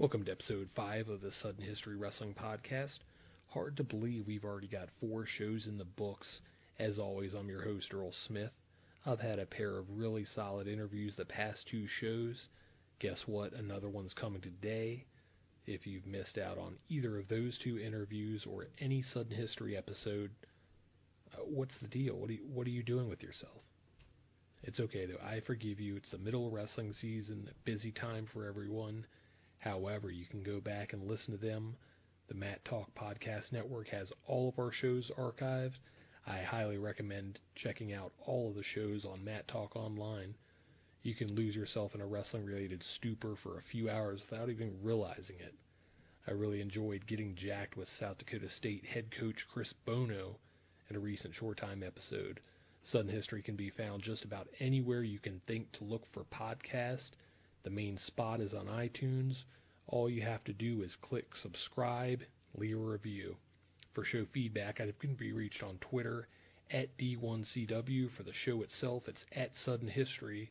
Welcome to episode 5 of the Sudden History Wrestling Podcast. Hard to believe we've already got four shows in the books. As always, I'm your host, Earl Smith. I've had a pair of really solid interviews the past two shows. Guess what? Another one's coming today. If you've missed out on either of those two interviews or any Sudden History episode, uh, what's the deal? What are, you, what are you doing with yourself? It's okay though. I forgive you. It's the middle of wrestling season, busy time for everyone. However, you can go back and listen to them. The Mat Talk Podcast Network has all of our shows archived. I highly recommend checking out all of the shows on Mat Talk Online. You can lose yourself in a wrestling related stupor for a few hours without even realizing it. I really enjoyed getting jacked with South Dakota State head coach Chris Bono in a recent Short Time episode. Sudden History can be found just about anywhere you can think to look for podcast. The main spot is on iTunes. All you have to do is click subscribe, leave a review. For show feedback, I can be reached on Twitter at D1CW. For the show itself, it's at Sudden History.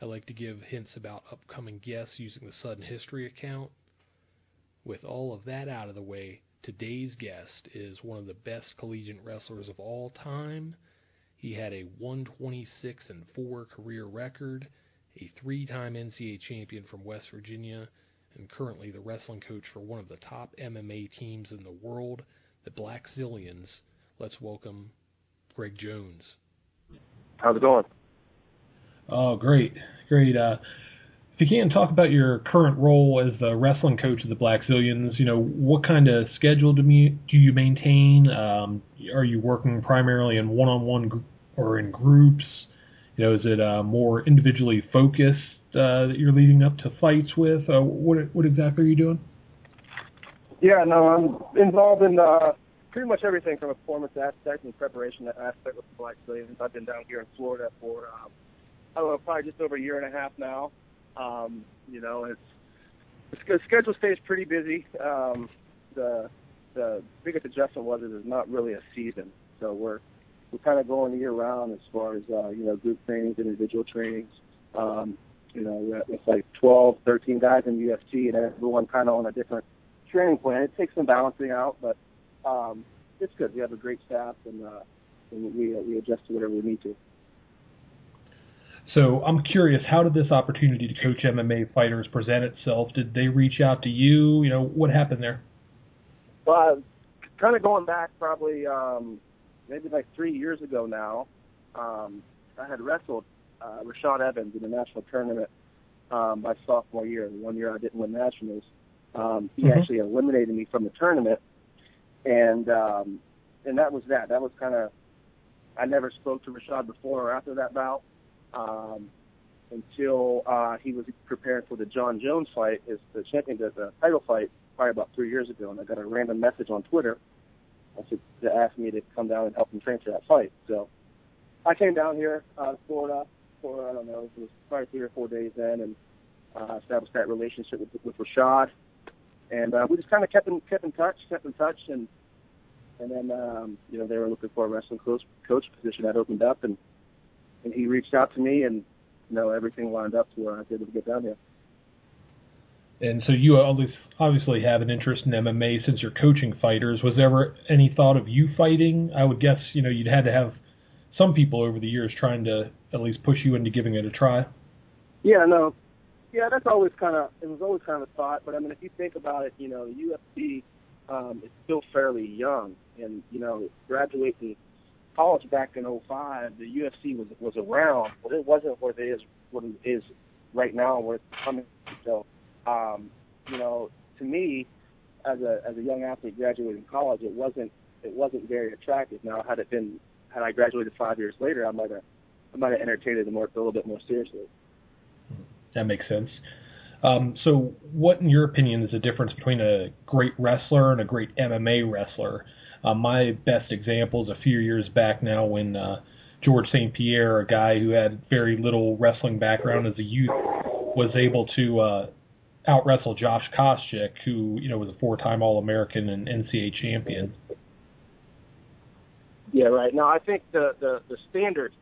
I like to give hints about upcoming guests using the Sudden History account. With all of that out of the way, today's guest is one of the best collegiate wrestlers of all time. He had a 126 and 4 career record a three time NCAA champion from West Virginia, and currently the wrestling coach for one of the top MMA teams in the world, the Black Zillions. Let's welcome Greg Jones. How's it going? Oh, great. Great. Uh, if you can talk about your current role as the wrestling coach of the Blackzilians, you know, what kind of schedule do you, do you maintain? Um, are you working primarily in one-on-one or in groups? You know, is it uh, more individually focused uh, that you're leading up to fights with? Uh, what what exactly are you doing? Yeah, no, I'm involved in uh, pretty much everything from a performance aspect and preparation aspect with Black Zillions. I've been down here in Florida for um, I don't know, probably just over a year and a half now. Um, you know, it's the schedule stays pretty busy. Um, the the biggest adjustment was it is not really a season, so we're we're kind of going year round as far as uh, you know group trainings, individual trainings. Um, you know, it's like 12, 13 guys in UFC, and everyone kind of on a different training plan. It takes some balancing out, but um, it's good. We have a great staff, and, uh, and we uh, we adjust to whatever we need to. So I'm curious, how did this opportunity to coach MMA fighters present itself? Did they reach out to you? You know, what happened there? Well, kind of going back probably um, maybe like three years ago now, um, I had wrestled uh, Rashad Evans in the national tournament um, my sophomore year. The one year I didn't win nationals, um, he mm-hmm. actually eliminated me from the tournament, and um, and that was that. That was kind of I never spoke to Rashad before or after that bout um, until uh, he was preparing for the Jon Jones fight, is the champion, the, the title fight, probably about three years ago, and I got a random message on Twitter to, to ask me to come down and help him train for that fight. So I came down here, uh, Florida, for I don't know, it was probably three or four days then, and uh, established that relationship with with Rashad, and uh, we just kind of kept in kept in touch, kept in touch, and and then um, you know they were looking for a wrestling coach coach position that opened up, and and he reached out to me, and you know everything lined up to where I was able to get down here. And so you obviously have an interest in MMA since you're coaching fighters. Was there ever any thought of you fighting? I would guess you know you'd had to have some people over the years trying to at least push you into giving it a try. Yeah, no, yeah, that's always kind of it was always kind of a thought. But I mean, if you think about it, you know, the UFC um, is still fairly young, and you know, graduating college back in '05, the UFC was was around, but it wasn't what it is what it is right now. Where it's coming, so um, you know, to me, as a as a young athlete graduating college, it wasn't it wasn't very attractive. Now, had it been had I graduated five years later, I might have I might have entertained it more a little bit more seriously. That makes sense. Um, so, what, in your opinion, is the difference between a great wrestler and a great MMA wrestler? Uh, my best example is a few years back now when uh, George St. Pierre, a guy who had very little wrestling background as a youth, was able to uh, out wrestle Josh Koscheck, who you know was a four-time All-American and NCAA champion. Yeah, right. Now I think the the, the standard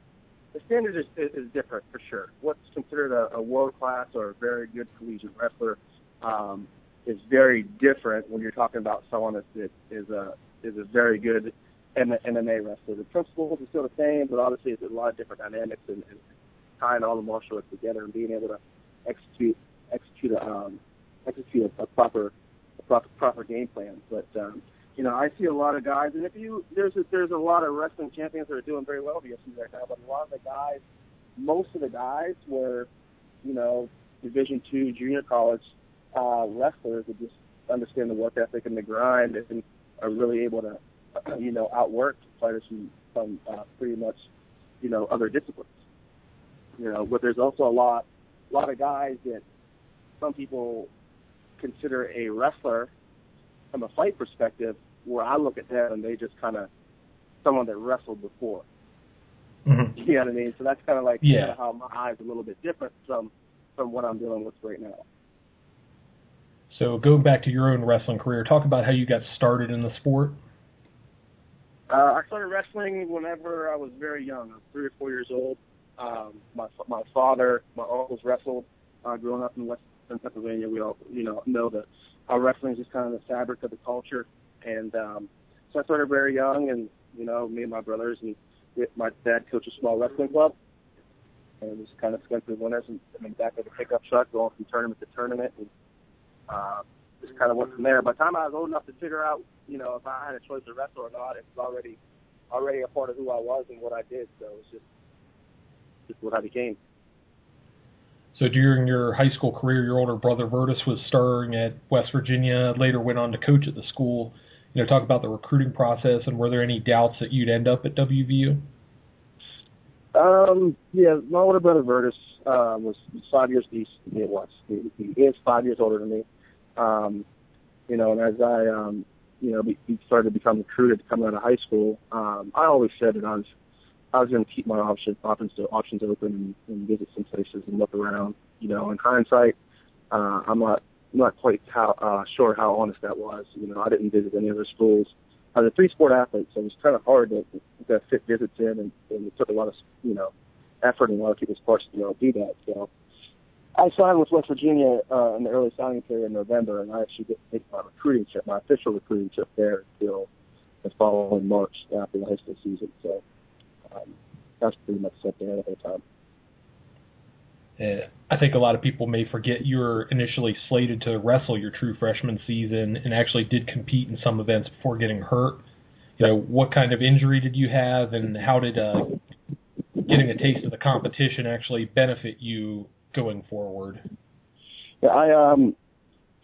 the standard is, is, is different for sure. What's considered a, a world class or a very good collegiate wrestler um, is very different when you're talking about someone that, is a is a very good MMA wrestler. The principles are still the same, but obviously there's a lot of different dynamics and, and tying all the martial arts together and being able to execute execute a um, execute a, a proper a proper proper game plan. But um, you know, I see a lot of guys, and if you there's a, there's a lot of wrestling champions that are doing very well in UFC right now, but a lot of the guys, most of the guys were, you know, Division two junior college uh, wrestlers that just understand the work ethic and the grind and are really able to, you know, outwork fighters from from uh, pretty much, you know, other disciplines. You know, but there's also a lot, a lot of guys that some people consider a wrestler from a fight perspective, where I look at them and they just kind of someone that wrestled before. Mm-hmm. You know what I mean? So that's kind of like yeah. how my eyes are a little bit different from from what I'm dealing with right now. So going back to your own wrestling career, talk about how you got started in the sport. Uh, I started wrestling whenever I was very young. I was three or four years old. Um, my my father, my uncles wrestled. Uh, growing up in Western Pennsylvania, we all you know know that how wrestling is just kind of the fabric of the culture. And um, so I started very young, and you know, me and my brothers and my dad coached a small wrestling club, and just kind of spent the winters in, in the back of the pickup truck, going from tournament to tournament, and uh, just kind of went from there. By the time I was old enough to figure out, you know, if I had a choice to wrestle or not, it was already already a part of who I was and what I did. So it was just just what I became. So during your high school career, your older brother Vertus was starring at West Virginia, later went on to coach at the school. You know, talk about the recruiting process and were there any doubts that you'd end up at WVU? Um, yeah, my older brother Vertus uh, was five years. He's he was he, he is five years older than me. Um, you know, and as I um, you know, he started to become recruited coming out of high school. Um, I always said that I was I was going to keep my options options options open and, and visit some places and look around. You know, in hindsight, uh, I'm not not quite how uh, sure how honest that was. You know, I didn't visit any other schools. I was a three sport athlete, so it was kind of hard to, to fit visits in, and, and it took a lot of you know effort and a lot of people's parts to you know do that. So I signed with West Virginia uh, in the early signing period in November, and I actually didn't take my recruiting trip, my official recruiting trip there until the following March after the high school season. So um, that's pretty much set there the whole time. Yeah, I think a lot of people may forget you were initially slated to wrestle your true freshman season and actually did compete in some events before getting hurt. You know, what kind of injury did you have, and how did uh, getting a taste of the competition actually benefit you going forward? Yeah, I um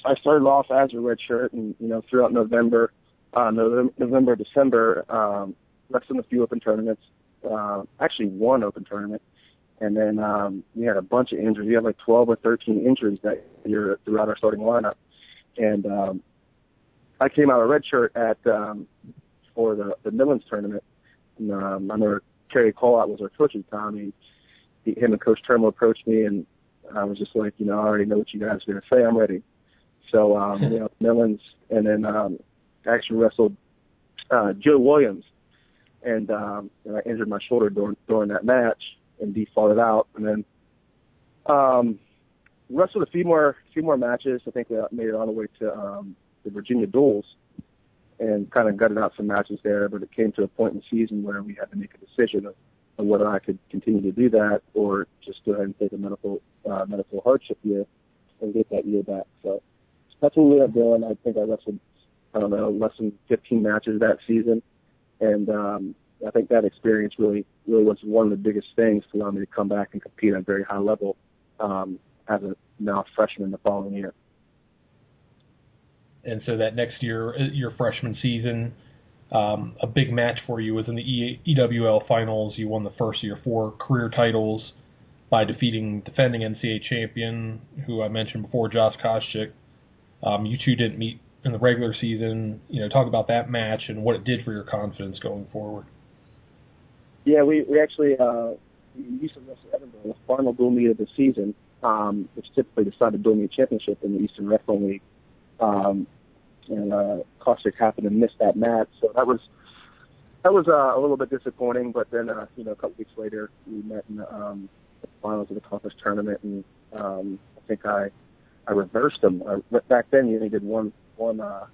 I started off as a red shirt, and you know throughout November, uh, November, December, um, wrestled a few open tournaments. Uh, actually, one open tournament, and then um, we had a bunch of injuries. We had like 12 or 13 injuries that year throughout our starting lineup, and um, I came out a red shirt at um, for the the Midlands tournament. And, um, I remember Kerry Colott was our coach at the time. He, he, him and Coach Turnbull approached me, and I was just like, you know, I already know what you guys are going to say. I'm ready. So, um, you know, Midlands, and then um, actually wrestled uh, Joe Williams, and, um, and I injured my shoulder during during that match and defaulted out, and then um, wrestled a few more few more matches. I think we made it on the way to um, the Virginia Duels, and kind of gutted out some matches there. But it came to a point in the season where we had to make a decision of, of whether I could continue to do that or just go ahead and take a medical uh, medical hardship year and get that year back. So that's what we ended up doing. I think I wrestled I don't know less than 15 matches that season, and um, I think that experience really really was one of the biggest things to allow me to come back and compete at a very high level um, as a now freshman the following year. And so that next year, uh, your freshman season, um, a big match for you was in the EWL finals. You won the first of your four career titles by defeating defending NCAA champion, who I mentioned before, Josh Koscheck. Um, you two didn't meet in the regular season. You know, talk about that match and what it did for your confidence going forward. Yeah, we we actually uh, to wrestle Edinboro, the final dual meet of the season, um, which typically decided dual meet championship in the Eastern Wrestling League. Um, and uh, Koscheck happened to miss that match, so that was that was uh, a little bit disappointing. But then, uh, you know, a couple weeks later, we met in the, um, the finals of the conference tournament, and um, I think I I reversed them. I, back then, you only did one one uh,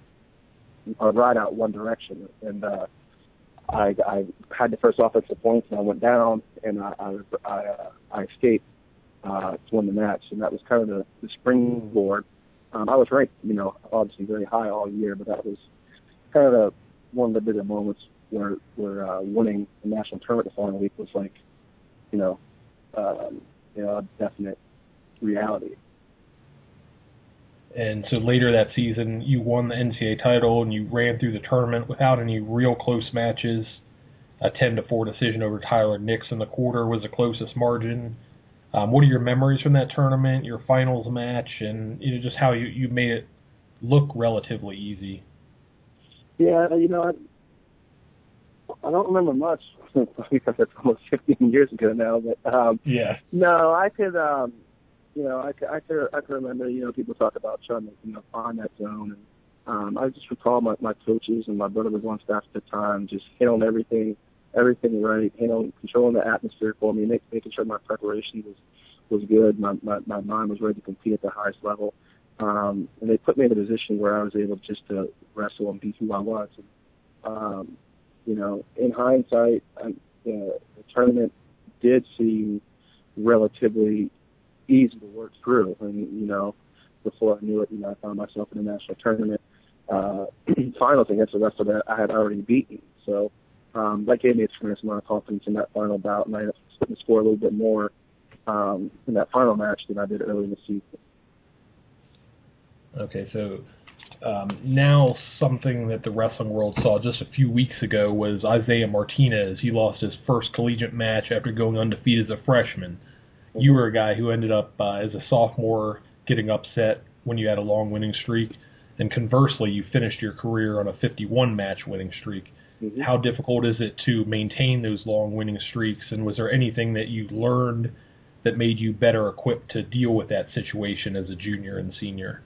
a ride out one direction, and uh, I I had the first offensive points, and I went down, and I I I, uh, I escaped uh, to win the match, and that was kind of the, the springboard. Um, I was ranked, you know, obviously very high all year, but that was kind of the one of the bigger moments where where uh, winning the national tournament the following week was like, you know, um, you know, a definite reality. And so later that season, you won the NCAA title and you ran through the tournament without any real close matches. A 10 to 4 decision over Tyler Nix in the quarter was the closest margin. Um, what are your memories from that tournament, your finals match, and you know just how you you made it look relatively easy? Yeah, you know, I, I don't remember much because it's almost 15 years ago now. But um, yeah, no, I could, um, you know, I I could, I could remember. You know, people talk about trying to, you know, find that zone, and um, I just recall my my coaches and my brother was on staff at the time, just on everything, everything right, know, controlling the atmosphere for me, make, making sure my preparation was was good, my, my my mind was ready to compete at the highest level. Um, and they put me in a position where I was able just to wrestle and be who I was. And, um, you know, in hindsight, I, uh, the tournament did seem relatively easy to work through. And, you know, before I knew it, you know, I found myself in a national tournament uh, finals against the rest of that I had already beaten. So um, that gave me a tremendous amount of confidence in that final bout, and I put the score a little bit more um, in that final match than I did early in the season. Okay, so um, now something that the wrestling world saw just a few weeks ago was Isaiah Martinez. He lost his first collegiate match after going undefeated as a freshman. You were a guy who ended up uh, as a sophomore getting upset when you had a long winning streak, and conversely, you finished your career on a 51 match winning streak. Mm-hmm. How difficult is it to maintain those long winning streaks, and was there anything that you learned that made you better equipped to deal with that situation as a junior and senior?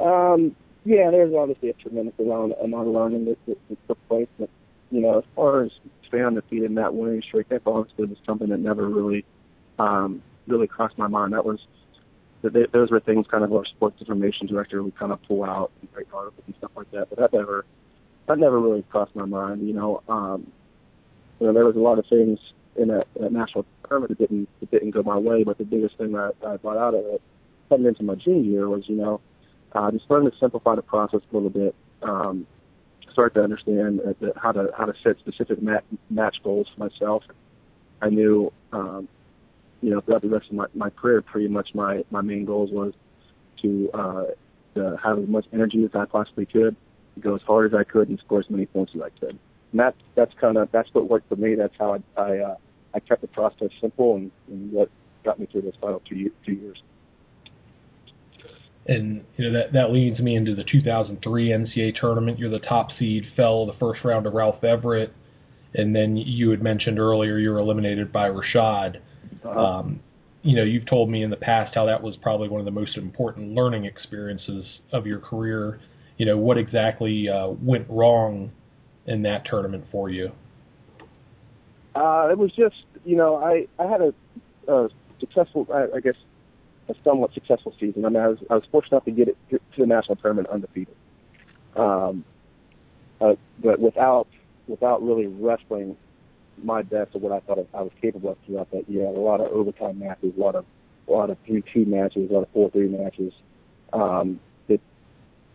Um, yeah, there's obviously a tremendous amount, amount of learning that, that, that took place. But, you know, as far as staying undefeated in that winning streak, that honestly was something that never really, um, really crossed my mind. That was, that those were things kind of our sports information director would kind of pull out and write articles and stuff like that. But that never, that never really crossed my mind. You know, um, you know, there was a lot of things in that, a national tournament that didn't, that didn't go my way. But the biggest thing that I brought out of it, heading into my junior year, was you know uh, just learn to simplify the process a little bit. Um, start to understand uh, the, how to how to set specific mat, match goals for myself. I knew, um, you know, throughout the rest of my, my career, pretty much my my main goals was to, uh, to have as much energy as I possibly could, go as hard as I could, and score as many points as I could. And that that's kind of that's what worked for me. That's how I I, uh, I kept the process simple, and, and what got me through this final two two years and you know that that leads me into the 2003 NCAA tournament. You're the top seed, fell the first round to Ralph Everett, and then you had mentioned earlier you were eliminated by Rashad. Um, you know, you've told me in the past how that was probably one of the most important learning experiences of your career. You know, what exactly uh, went wrong in that tournament for you? Uh, it was just, you know, I I had a, a successful, I, I guess, a somewhat successful season. I mean, I was I was fortunate enough to get it to the national tournament undefeated, um, uh, but without without really wrestling my best of what I thought I was capable of throughout that year. A lot of overtime matches, a lot of a lot of three two matches, a lot of four three matches. Um, it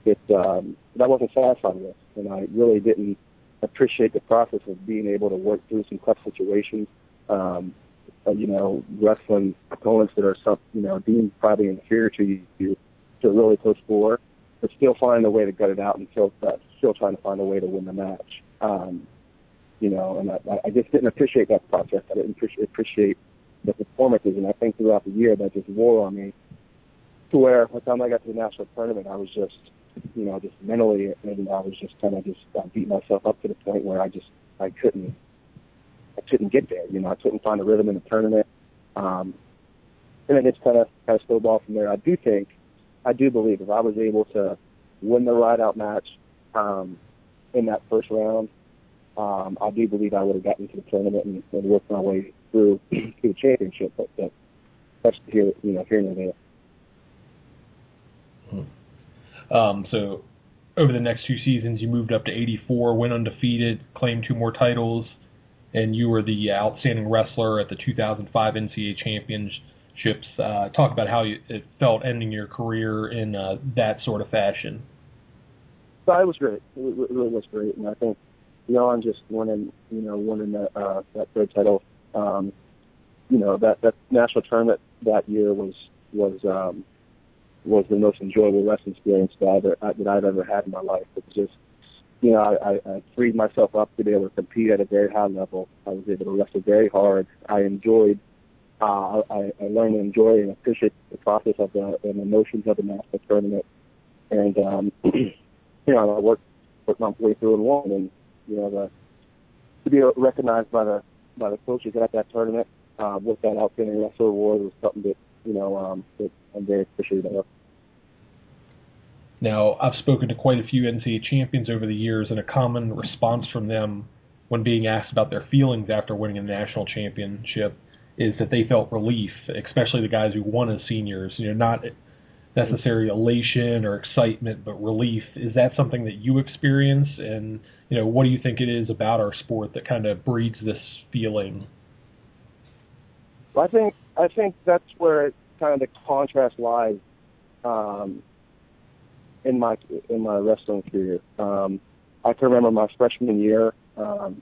it um, that wasn't satisfied with, and I really didn't appreciate the process of being able to work through some tough situations. Um, uh, you know, wrestling opponents that are some, you know, deemed probably inferior to you to a really close score, but still find a way to gut it out and still uh, still trying to find a way to win the match. Um, you know, and I, I just didn't appreciate that process. I didn't appreciate, appreciate the performances, and I think throughout the year that just wore on me. To where by the time I got to the national tournament, I was just, you know, just mentally, and I was just kind of just uh, beating myself up to the point where I just I couldn't I couldn't get there. You know, I couldn't find a rhythm in the tournament. Um, and then it's kind of kind of snowballed from there. I do think, I do believe, if I was able to win the ride out match um, in that first round, um, I do believe I would have gotten to the tournament and, and worked my way through to the championship. But, but that's here, you know, here and there. Mm-hmm. Um, so over the next two seasons, you moved up to 84, went undefeated, claimed two more titles, and you were the outstanding wrestler at the 2005 NCAA championships. Uh, talk about how you, it felt ending your career in uh, that sort of fashion. So it was great. It really was great, and I think beyond just winning, you know, winning that uh, that third title, um, you know, that that national tournament that year was was um, was the most enjoyable wrestling experience that I've, that I've ever had in my life. It was just, you know, I, I, I freed myself up to be able to compete at a very high level. I was able to wrestle very hard. I enjoyed, uh, I, I learned to enjoy and appreciate the process of the and the emotions of the national tournament. And, um, you know, I worked, worked my way through and won. And, you know, the, to be recognized by the, by the coaches at that tournament, uh, with that outstanding wrestler award was something that, you know, um, that I'm very appreciative of. Now, I've spoken to quite a few NCAA champions over the years, and a common response from them when being asked about their feelings after winning a national championship is that they felt relief, especially the guys who won as seniors. You know, not necessarily elation or excitement, but relief. Is that something that you experience? And you know, what do you think it is about our sport that kind of breeds this feeling? Well, I think I think that's where it, kind of the contrast lies um, in my in my wrestling career. Um, I can remember my freshman year. Um,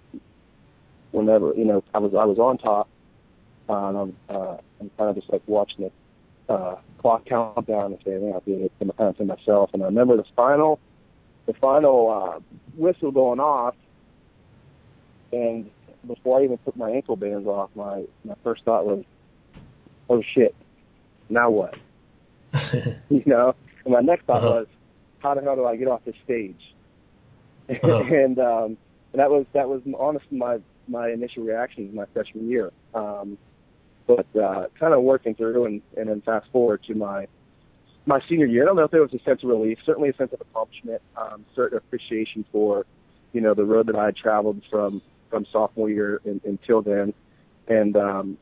whenever you know, I was I was on top. And I'm uh, I'm kind of just like watching it uh, clock countdown and saying, "I'll do it kind to myself." And I remember the final, the final uh, whistle going off, and before I even put my ankle bands off, my my first thought was, "Oh shit, now what?" you know. And my next thought uh-huh. was, how the hell do I get off this stage? Uh-huh. and um, that was that was honestly my my initial reaction my freshman year. Um, but uh, kind of working through and, and then fast forward to my my senior year. I don't know if there was a sense of relief, certainly a sense of accomplishment, um, certain appreciation for you know the road that I had traveled from from sophomore year in, until then, and um,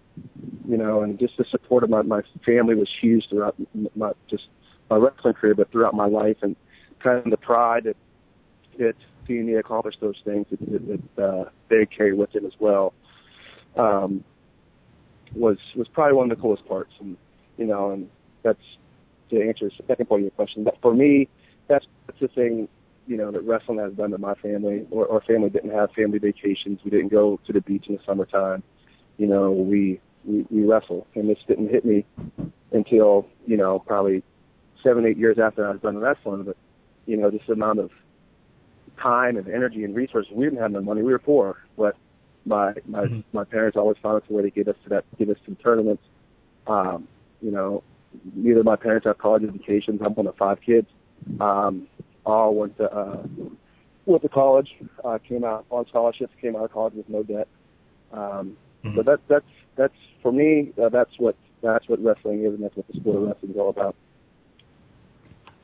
you know, and just the support of my my family was huge throughout my just my wrestling career, but throughout my life, and kind of the pride that that seeing me accomplish those things that, that, that uh, they carry with them as well um, was was probably one of the coolest parts. And you know, and that's to answer the second part of your question. But for me, that's that's the thing. You know that wrestling has done to my family. Or our family didn't have family vacations. We didn't go to the beach in the summertime. You know, we we, we wrestle, and this didn't hit me until you know probably seven eight years after I was done wrestling. But you know, just the amount of time and energy and resources. We didn't have no money. We were poor, but my my mm-hmm. my parents always found a way to get us to that, get us to tournaments. Um, you know, neither of my parents have college educations. I'm one of five kids. Um, all went to uh, went to college. Uh, came out on scholarships. Came out of college with no debt. Um, mm-hmm. So that's that's that's for me. Uh, that's what that's what wrestling is, and that's what the sport of wrestling is all about.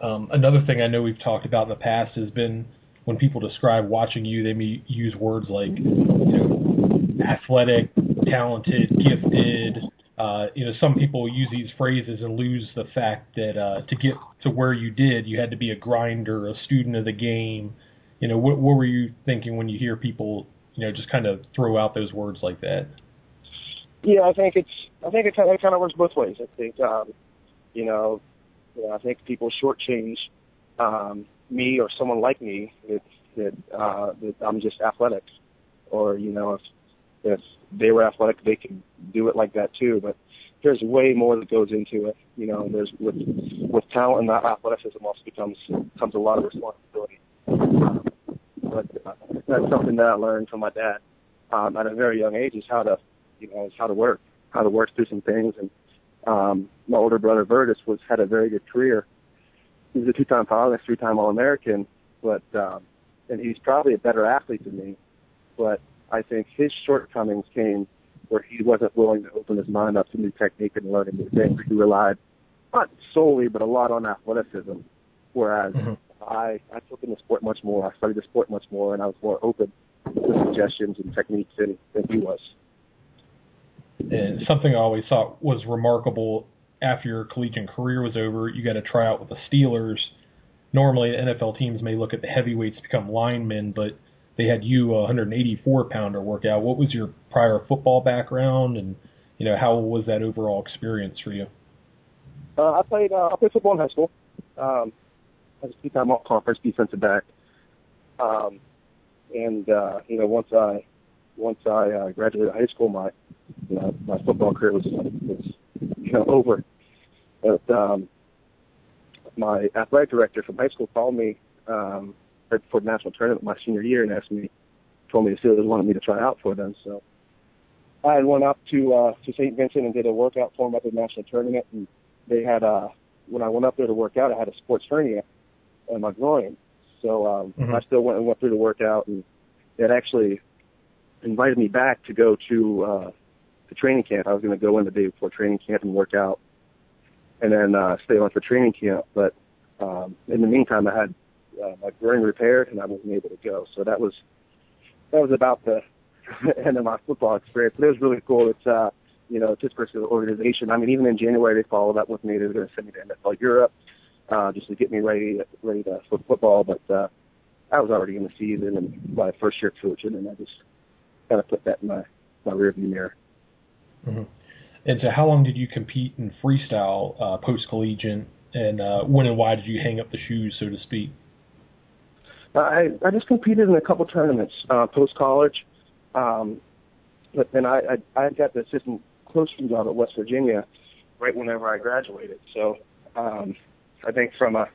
Um, another thing I know we've talked about in the past has been when people describe watching you, they may use words like you know athletic, talented, gifted. Uh, you know, some people use these phrases and lose the fact that uh, to get to where you did, you had to be a grinder, a student of the game. You know, what, what were you thinking when you hear people, you know, just kind of throw out those words like that? Yeah, I think it's I think it kind of, it kind of works both ways. I think um, you know I think people shortchange um, me or someone like me that that, uh, that I'm just athletic, or you know, if if they were athletic, they could do it like that too. But there's way more that goes into it. You know, there's with with talent and that athleticism also becomes comes a lot of responsibility. but uh, that's something that I learned from my dad um, at a very young age is how to, you know, is how to work, how to work through some things and um, my older brother Vertus was had a very good career. He was a two-time finalist, three-time All-American, but um, and he's probably a better athlete than me. But I think his shortcomings came where he wasn't willing to open his mind up to new technique and learning new things. He relied not solely, but a lot on athleticism. Whereas mm-hmm. I I took in the sport much more. I studied the sport much more, and I was more open to suggestions and techniques than than he was and something I always thought was remarkable after your collegiate career was over, you got to try out with the Steelers. Normally, NFL teams may look at the heavyweights to become linemen, but they had you a 184 pounder workout. What was your prior football background, and you know how was that overall experience for you? Uh, I played uh, I played football in high school. Um, I was a two-time all-conference defensive back. Um, and uh, you know, once I once I uh, graduated high school, my you know my football career was was you know over. But um, my athletic director from high school called me um, right before the national tournament my senior year and asked me, told me the Steelers wanted me to try out for them. So I went up to uh, to St. Vincent and did a workout for them at the national tournament, and they had uh, when I went up there to work out, I had a sports hernia in my groin. So um, mm-hmm. I still went and went through the workout, and it actually invited me back to go to uh, the training camp. I was going to go in the day before training camp and work out, and then uh, stay on for training camp. But um, in the meantime, I had uh, my groin repaired, and I wasn't able to go. So that was that was about the end of my football experience. But it was really cool. It's uh, you know, just for the organization. I mean, even in January, they followed up with me. They were going to send me to NFL Europe uh, just to get me ready ready to for football. But uh, I was already in the season and my first year coaching, and I just kind of put that in my my rearview mirror. Mm-hmm. And so, how long did you compete in freestyle uh, post collegiate, and uh, when and why did you hang up the shoes, so to speak? I I just competed in a couple tournaments uh, post college, um, but then I, I I got the assistant coaching job at West Virginia right whenever I graduated. So um, I think from a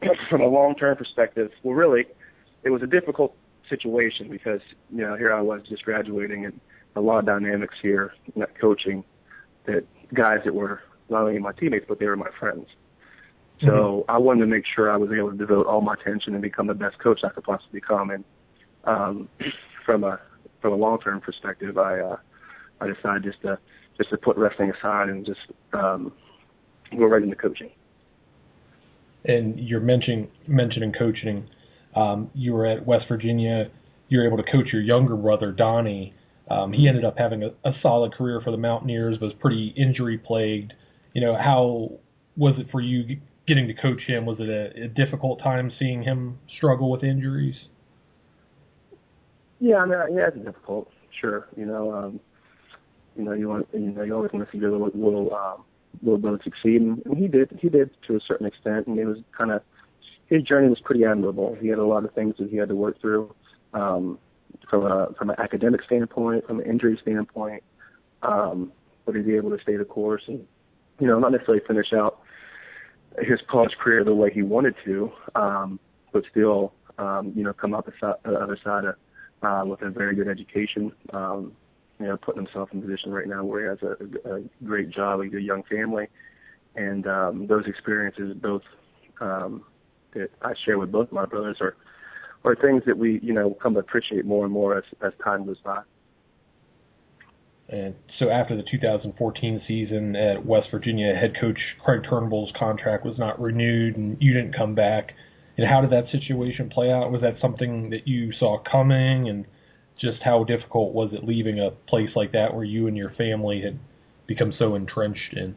from a long term perspective, well, really, it was a difficult situation because you know here I was just graduating and a lot of dynamics here, not coaching, that guys that were not only my teammates but they were my friends. So mm-hmm. I wanted to make sure I was able to devote all my attention and become the best coach I could possibly become. And um, from a from a long term perspective, I uh, I decided just to just to put wrestling aside and just um, go right into coaching and you're mentioning mentioning coaching. Um, you were at West Virginia. You were able to coach your younger brother Donnie. Um, he ended up having a, a solid career for the Mountaineers, was pretty injury plagued. You know, how was it for you getting to coach him? Was it a, a difficult time seeing him struggle with injuries? Yeah, I mean, yeah, it's difficult. Sure, you know, um, you know, you want, you know, you always want to see your little, little um, little bit succeed, and, and he did. He did to a certain extent, and it was kind of his journey was pretty admirable. He had a lot of things that he had to work through um, from a from an academic standpoint, from an injury standpoint. Um, but he was able to stay the course and you know not necessarily finish out his college career the way he wanted to, um, but still um, you know come out the, si- the other side of, uh, with a very good education. Um, you know, putting himself in a position right now where he has a, a great job, a good young family, and um, those experiences both um, that I share with both my brothers are are things that we you know come to appreciate more and more as as time goes by. And so after the 2014 season at West Virginia, head coach Craig Turnbull's contract was not renewed, and you didn't come back. And how did that situation play out? Was that something that you saw coming? And just how difficult was it leaving a place like that where you and your family had become so entrenched in?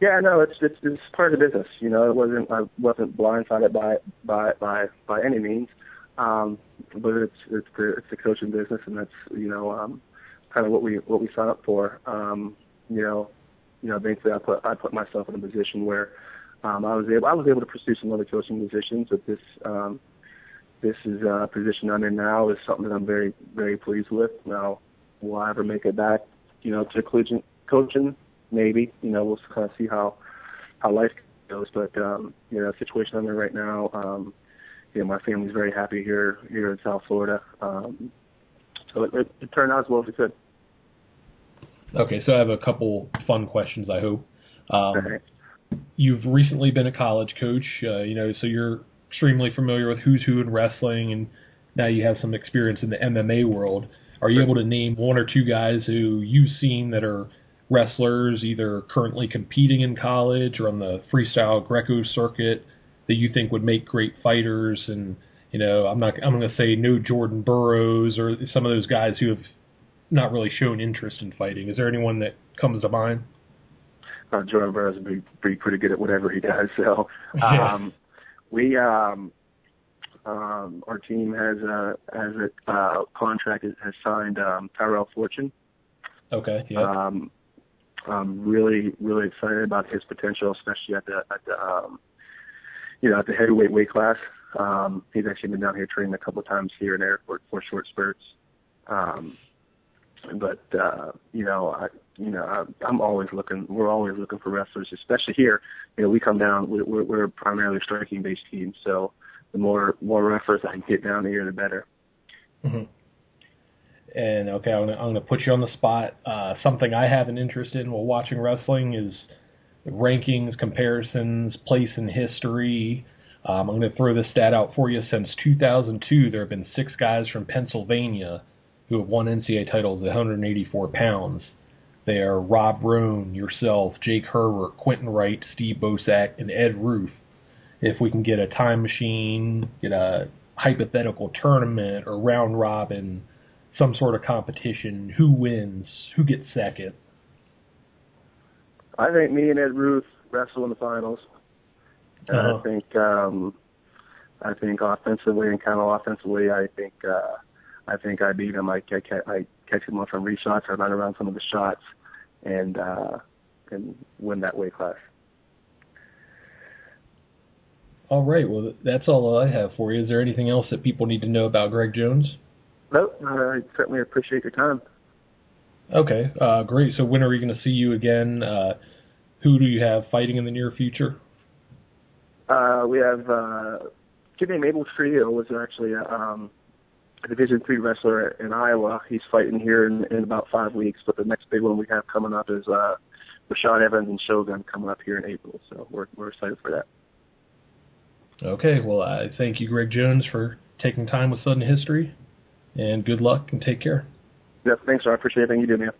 Yeah, no, it's it's it's part of the business. You know, it wasn't I wasn't blindsided by by by by any means, um, but it's it's the it's the coaching business, and that's you know um, kind of what we what we sign up for. Um, you know, you know, basically I put I put myself in a position where um, I was able I was able to pursue some other coaching positions, but this um, this is a position I'm in now is something that I'm very, very pleased with. Now, will I ever make it back, you know, to collegiate coaching? Maybe. You know, we'll kind of see how how life goes. But um, you know, the situation I'm in right now, um, you know, my family's very happy here here in South Florida. Um, so it, it, it turned out as well as it could. Okay, so I have a couple fun questions. I hope. Um, You've recently been a college coach. Uh, you know, so you're extremely familiar with who's who in wrestling, and now you have some experience in the MMA world. Are you able to name one or two guys who you've seen that are wrestlers, either currently competing in college or on the freestyle Greco circuit, that you think would make great fighters? And you know, I'm not I'm going to say no Jordan Burroughs or some of those guys who have not really shown interest in fighting. Is there anyone that comes to mind? uh, Joe Alvarez would be, be pretty good at whatever he does. So um, we um, um, our team has a has a uh, contract has signed um, Tyrell Fortune. Okay. Yeah. Um, I'm really really excited about his potential, especially at the at the um, you know at the heavyweight weight class. Um, he's actually been down here training a couple of times here and there for, short spurts. Um, but uh, you know, I, you know, I, I'm always looking. We're always looking for wrestlers, especially here. You know, we come down. We're, we're primarily striking based team, so the more more wrestlers I can get down here, the better. Mm-hmm. And okay, I'm gonna, I'm gonna put you on the spot. Uh, something I have an interest in while watching wrestling is rankings, comparisons, place in history. Um, I'm going to throw this stat out for you. Since 2002, there have been six guys from Pennsylvania who have won NCAA titles at 184 pounds. They are Rob Roan, yourself, Jake Herbert, Quentin Wright, Steve Bosak, and Ed Ruth. If we can get a time machine, get a hypothetical tournament or round robin, some sort of competition, who wins? Who gets second? I think me and Ed Ruth wrestle in the finals. Uh-huh. I think um I think offensively and kind of offensively, I think uh I think I beat him. I, I, I catch him on some reshots. I run around some of the shots, and uh, and win that weight class. All right. Well, that's all I have for you. Is there anything else that people need to know about Greg Jones? Nope. I certainly appreciate your time. Okay. Uh, great. So when are we going to see you again? Uh, who do you have fighting in the near future? Uh, we have uh, kid named Abel Trio was actually um, a Division three wrestler in Iowa. He's fighting here in, in about five weeks. But the next big one we have coming up is uh, Rashad Evans and Shogun coming up here in April. So we're we're excited for that. Okay, well I thank you, Greg Jones, for taking time with Sudden History, and good luck and take care. Yeah, thanks, sir. I appreciate everything you do, man.